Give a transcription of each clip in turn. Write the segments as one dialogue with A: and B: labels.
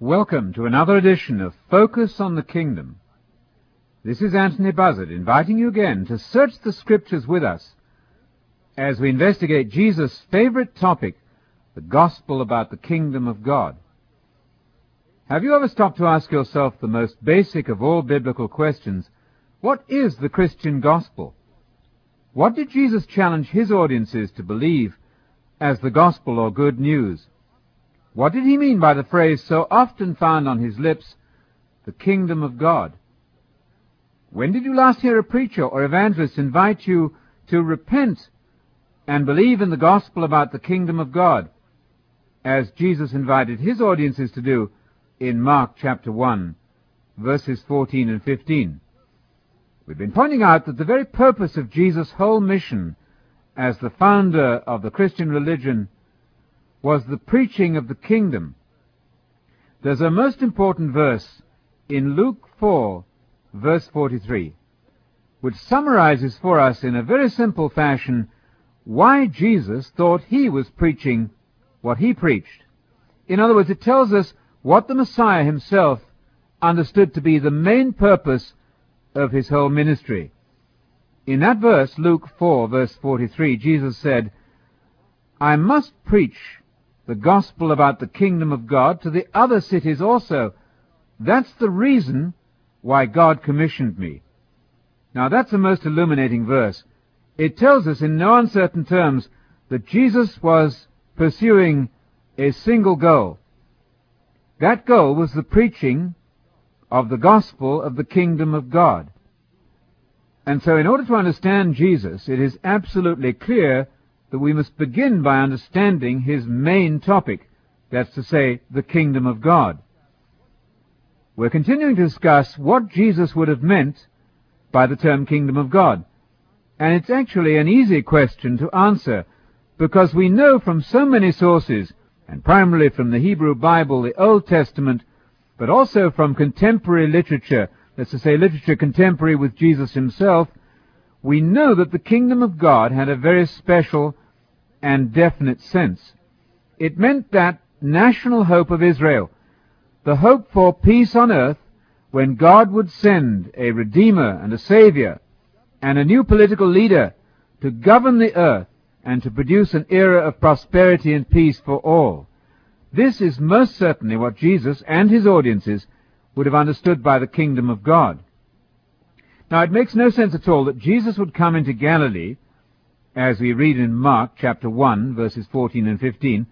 A: Welcome to another edition of Focus on the Kingdom. This is Anthony Buzzard inviting you again to search the Scriptures with us as we investigate Jesus' favorite topic, the gospel about the kingdom of God. Have you ever stopped to ask yourself the most basic of all biblical questions, what is the Christian gospel? What did Jesus challenge his audiences to believe as the gospel or good news? What did he mean by the phrase so often found on his lips, the kingdom of God? When did you last hear a preacher or evangelist invite you to repent and believe in the gospel about the kingdom of God, as Jesus invited his audiences to do in Mark chapter 1, verses 14 and 15? We've been pointing out that the very purpose of Jesus' whole mission as the founder of the Christian religion was the preaching of the kingdom. There's a most important verse in Luke 4, verse 43, which summarizes for us in a very simple fashion why Jesus thought he was preaching what he preached. In other words, it tells us what the Messiah himself understood to be the main purpose of his whole ministry. In that verse, Luke 4, verse 43, Jesus said, I must preach the gospel about the kingdom of God to the other cities also. That's the reason why God commissioned me. Now that's a most illuminating verse. It tells us in no uncertain terms that Jesus was pursuing a single goal. That goal was the preaching of the gospel of the kingdom of God. And so in order to understand Jesus, it is absolutely clear that we must begin by understanding his main topic, that's to say, the kingdom of God. We're continuing to discuss what Jesus would have meant by the term kingdom of God. And it's actually an easy question to answer because we know from so many sources, and primarily from the Hebrew Bible, the Old Testament, but also from contemporary literature, that's to say literature contemporary with Jesus himself, we know that the kingdom of God had a very special and definite sense. It meant that national hope of Israel, the hope for peace on earth when God would send a Redeemer and a Savior and a new political leader to govern the earth and to produce an era of prosperity and peace for all. This is most certainly what Jesus and his audiences would have understood by the kingdom of God. Now it makes no sense at all that Jesus would come into Galilee, as we read in Mark chapter 1 verses 14 and 15,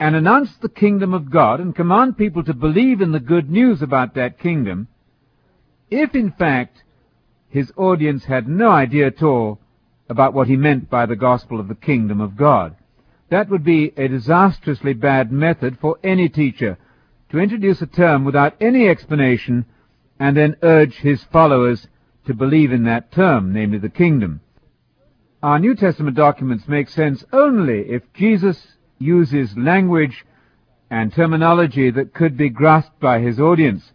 A: and announce the kingdom of God and command people to believe in the good news about that kingdom, if in fact his audience had no idea at all about what he meant by the gospel of the kingdom of God. That would be a disastrously bad method for any teacher to introduce a term without any explanation and then urge his followers to believe in that term, namely the kingdom. Our New Testament documents make sense only if Jesus uses language and terminology that could be grasped by his audience.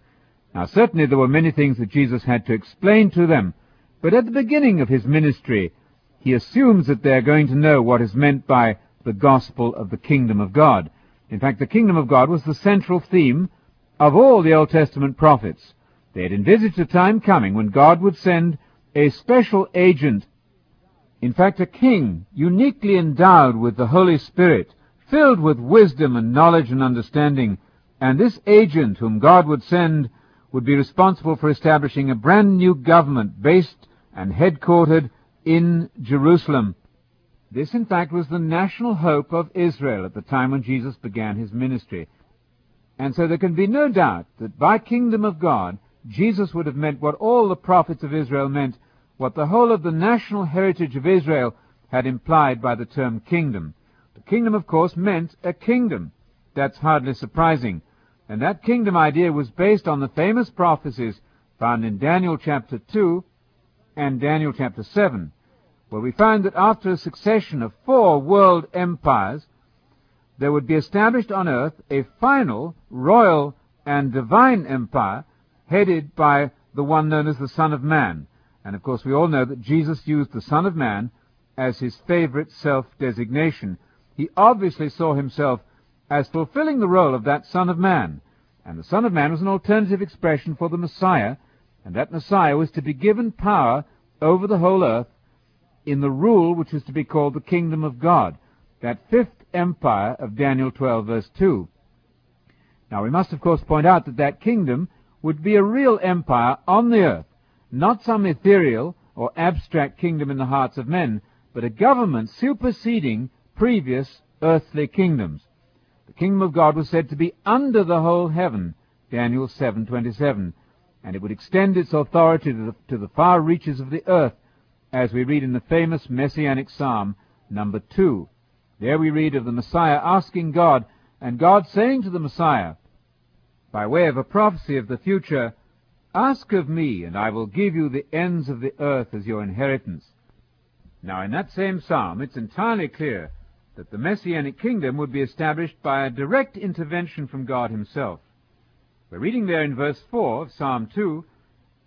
A: Now certainly there were many things that Jesus had to explain to them, but at the beginning of his ministry, he assumes that they are going to know what is meant by the gospel of the kingdom of God. In fact, the kingdom of God was the central theme of all the Old Testament prophets. They had envisaged a time coming when God would send a special agent, in fact a king, uniquely endowed with the Holy Spirit, filled with wisdom and knowledge and understanding, and this agent whom God would send would be responsible for establishing a brand new government based and headquartered in Jerusalem. This, in fact, was the national hope of Israel at the time when Jesus began his ministry. And so there can be no doubt that by kingdom of God, Jesus would have meant what all the prophets of Israel meant, what the whole of the national heritage of Israel had implied by the term kingdom. The kingdom, of course, meant a kingdom. That's hardly surprising. And that kingdom idea was based on the famous prophecies found in Daniel chapter 2 and Daniel chapter 7, where we find that after a succession of four world empires, there would be established on earth a final royal and divine empire headed by the one known as the Son of Man. And of course we all know that Jesus used the Son of Man as his favorite self-designation. He obviously saw himself as fulfilling the role of that Son of Man. And the Son of Man was an alternative expression for the Messiah, and that Messiah was to be given power over the whole earth in the rule which is to be called the kingdom of God, that fifth empire of Daniel 12 verse 2. Now we must of course point out that that kingdom would be a real empire on the earth, not some ethereal or abstract kingdom in the hearts of men, but a government superseding previous earthly kingdoms. The kingdom of God was said to be under the whole heaven, Daniel 7:27, and it would extend its authority to the, to the far reaches of the earth, as we read in the famous messianic psalm number 2. There we read of the Messiah asking God, and God saying to the Messiah, by way of a prophecy of the future, Ask of me, and I will give you the ends of the earth as your inheritance. Now, in that same psalm, it's entirely clear that the Messianic kingdom would be established by a direct intervention from God himself. We're reading there in verse 4 of Psalm 2,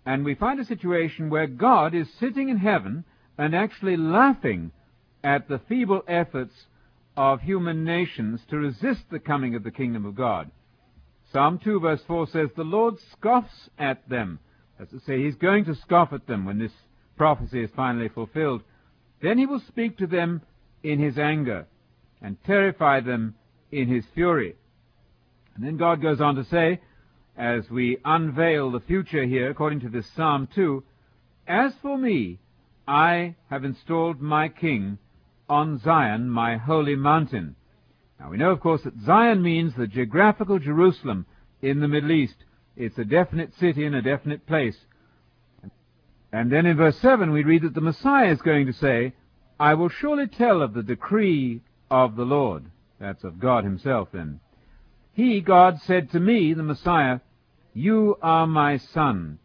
A: and we find a situation where God is sitting in heaven and actually laughing at the feeble efforts of human nations to resist the coming of the kingdom of God. Psalm 2 verse 4 says, The Lord scoffs at them. That's to say, He's going to scoff at them when this prophecy is finally fulfilled. Then He will speak to them in His anger and terrify them in His fury. And then God goes on to say, as we unveil the future here, according to this Psalm 2, As for me, I have installed my king on Zion, my holy mountain. Now we know, of course, that Zion means the geographical Jerusalem in the Middle East. It's a definite city and a definite place. And then in verse 7 we read that the Messiah is going to say, I will surely tell of the decree of the Lord. That's of God himself then. He, God, said to me, the Messiah, You are my son.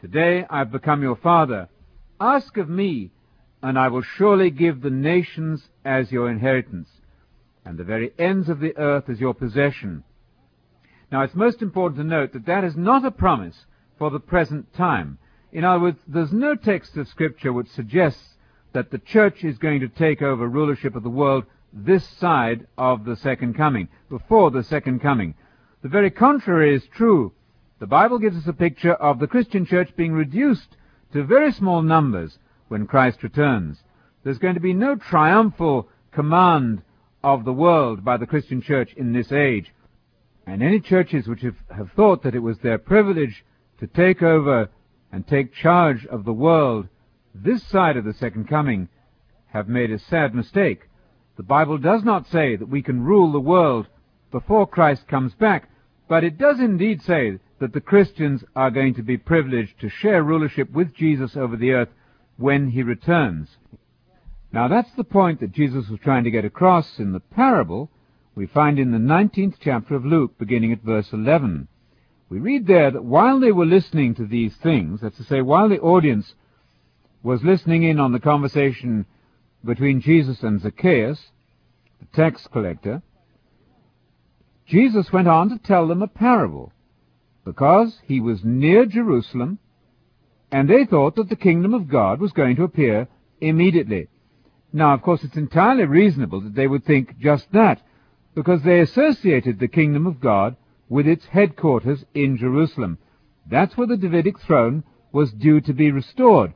A: Today I've become your father. Ask of me, and I will surely give the nations as your inheritance and the very ends of the earth as your possession. Now it's most important to note that that is not a promise for the present time. In other words, there's no text of Scripture which suggests that the church is going to take over rulership of the world this side of the second coming, before the second coming. The very contrary is true. The Bible gives us a picture of the Christian church being reduced to very small numbers when Christ returns. There's going to be no triumphal command of the world by the Christian church in this age. And any churches which have, have thought that it was their privilege to take over and take charge of the world this side of the second coming have made a sad mistake. The Bible does not say that we can rule the world before Christ comes back, but it does indeed say that the Christians are going to be privileged to share rulership with Jesus over the earth when he returns. Now that's the point that Jesus was trying to get across in the parable we find in the 19th chapter of Luke, beginning at verse 11. We read there that while they were listening to these things, that's to say, while the audience was listening in on the conversation between Jesus and Zacchaeus, the tax collector, Jesus went on to tell them a parable, because he was near Jerusalem, and they thought that the kingdom of God was going to appear immediately. Now, of course, it's entirely reasonable that they would think just that, because they associated the kingdom of God with its headquarters in Jerusalem. That's where the Davidic throne was due to be restored.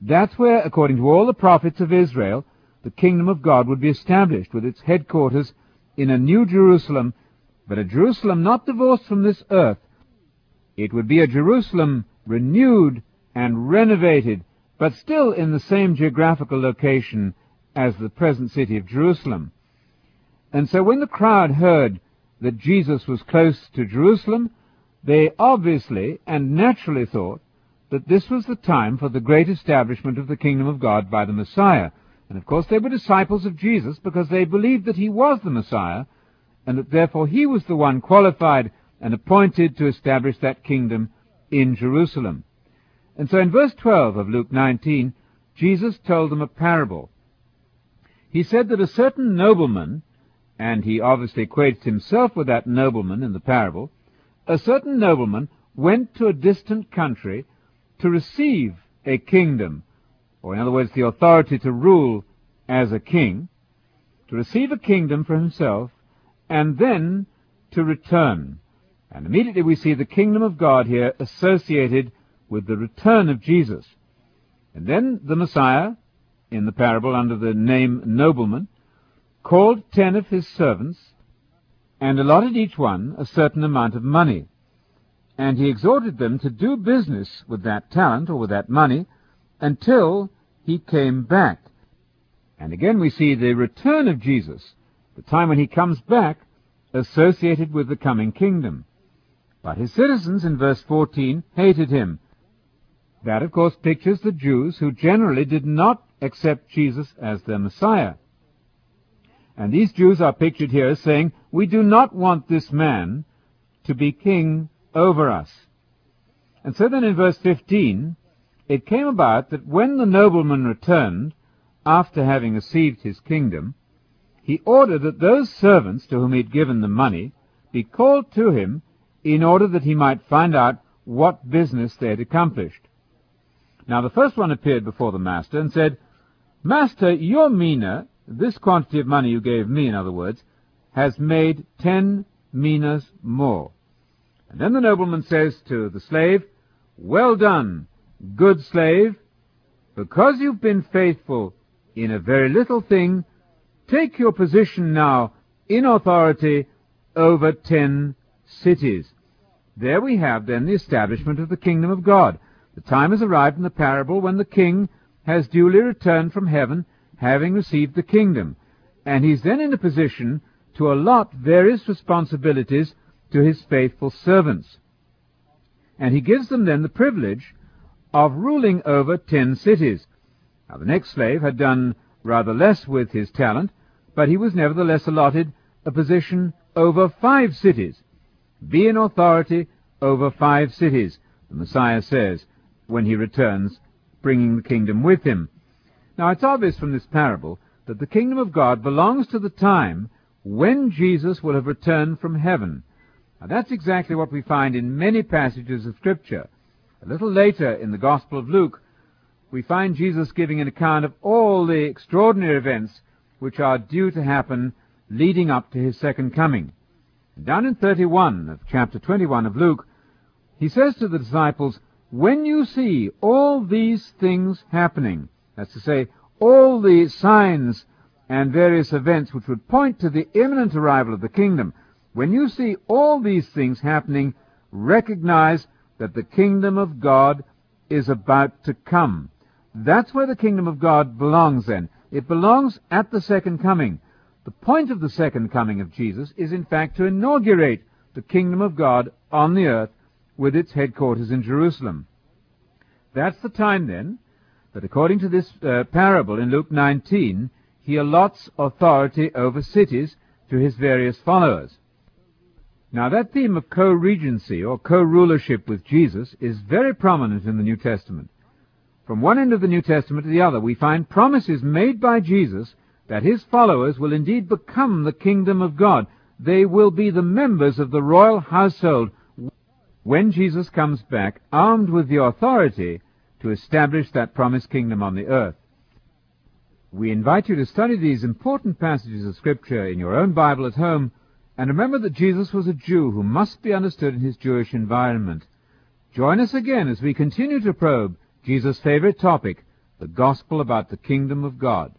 A: That's where, according to all the prophets of Israel, the kingdom of God would be established with its headquarters in a new Jerusalem, but a Jerusalem not divorced from this earth. It would be a Jerusalem renewed and renovated, but still in the same geographical location as the present city of Jerusalem. And so when the crowd heard that Jesus was close to Jerusalem, they obviously and naturally thought that this was the time for the great establishment of the kingdom of God by the Messiah. And of course they were disciples of Jesus because they believed that he was the Messiah, and that therefore he was the one qualified and appointed to establish that kingdom in Jerusalem. And so in verse 12 of Luke 19, Jesus told them a parable he said that a certain nobleman, and he obviously equates himself with that nobleman in the parable, a certain nobleman went to a distant country to receive a kingdom, or in other words, the authority to rule as a king, to receive a kingdom for himself, and then to return. And immediately we see the kingdom of God here associated with the return of Jesus. And then the Messiah, in the parable under the name nobleman, called ten of his servants and allotted each one a certain amount of money. And he exhorted them to do business with that talent or with that money until he came back. And again we see the return of Jesus, the time when he comes back, associated with the coming kingdom. But his citizens, in verse 14, hated him. That, of course, pictures the Jews who generally did not accept Jesus as their Messiah. And these Jews are pictured here as saying, We do not want this man to be king over us. And so then in verse 15, it came about that when the nobleman returned, after having received his kingdom, he ordered that those servants to whom he had given the money be called to him in order that he might find out what business they had accomplished. Now the first one appeared before the master and said, Master, your mina this quantity of money you gave me, in other words, has made ten minas more. And then the nobleman says to the slave, Well done, good slave, because you've been faithful in a very little thing, take your position now in authority over ten cities. There we have then the establishment of the kingdom of God. The time has arrived in the parable when the king has duly returned from heaven having received the kingdom. And he's then in a position to allot various responsibilities to his faithful servants. And he gives them then the privilege of ruling over ten cities. Now the next slave had done rather less with his talent, but he was nevertheless allotted a position over five cities. Be in authority over five cities, the Messiah says, when he returns, bringing the kingdom with him. Now, it's obvious from this parable that the kingdom of God belongs to the time when Jesus will have returned from heaven. Now, that's exactly what we find in many passages of Scripture. A little later in the Gospel of Luke, we find Jesus giving an account of all the extraordinary events which are due to happen leading up to his second coming. Down in 31 of chapter 21 of Luke, he says to the disciples, When you see all these things happening, that's to say, all the signs and various events which would point to the imminent arrival of the kingdom. When you see all these things happening, recognize that the kingdom of God is about to come. That's where the kingdom of God belongs then. It belongs at the second coming. The point of the second coming of Jesus is in fact to inaugurate the kingdom of God on the earth with its headquarters in Jerusalem. That's the time then that according to this uh, parable in Luke 19, he allots authority over cities to his various followers. Now that theme of co-regency or co-rulership with Jesus is very prominent in the New Testament. From one end of the New Testament to the other, we find promises made by Jesus that his followers will indeed become the kingdom of God. They will be the members of the royal household when Jesus comes back, armed with the authority to establish that promised kingdom on the earth. We invite you to study these important passages of Scripture in your own Bible at home, and remember that Jesus was a Jew who must be understood in his Jewish environment. Join us again as we continue to probe Jesus' favorite topic, the gospel about the kingdom of God.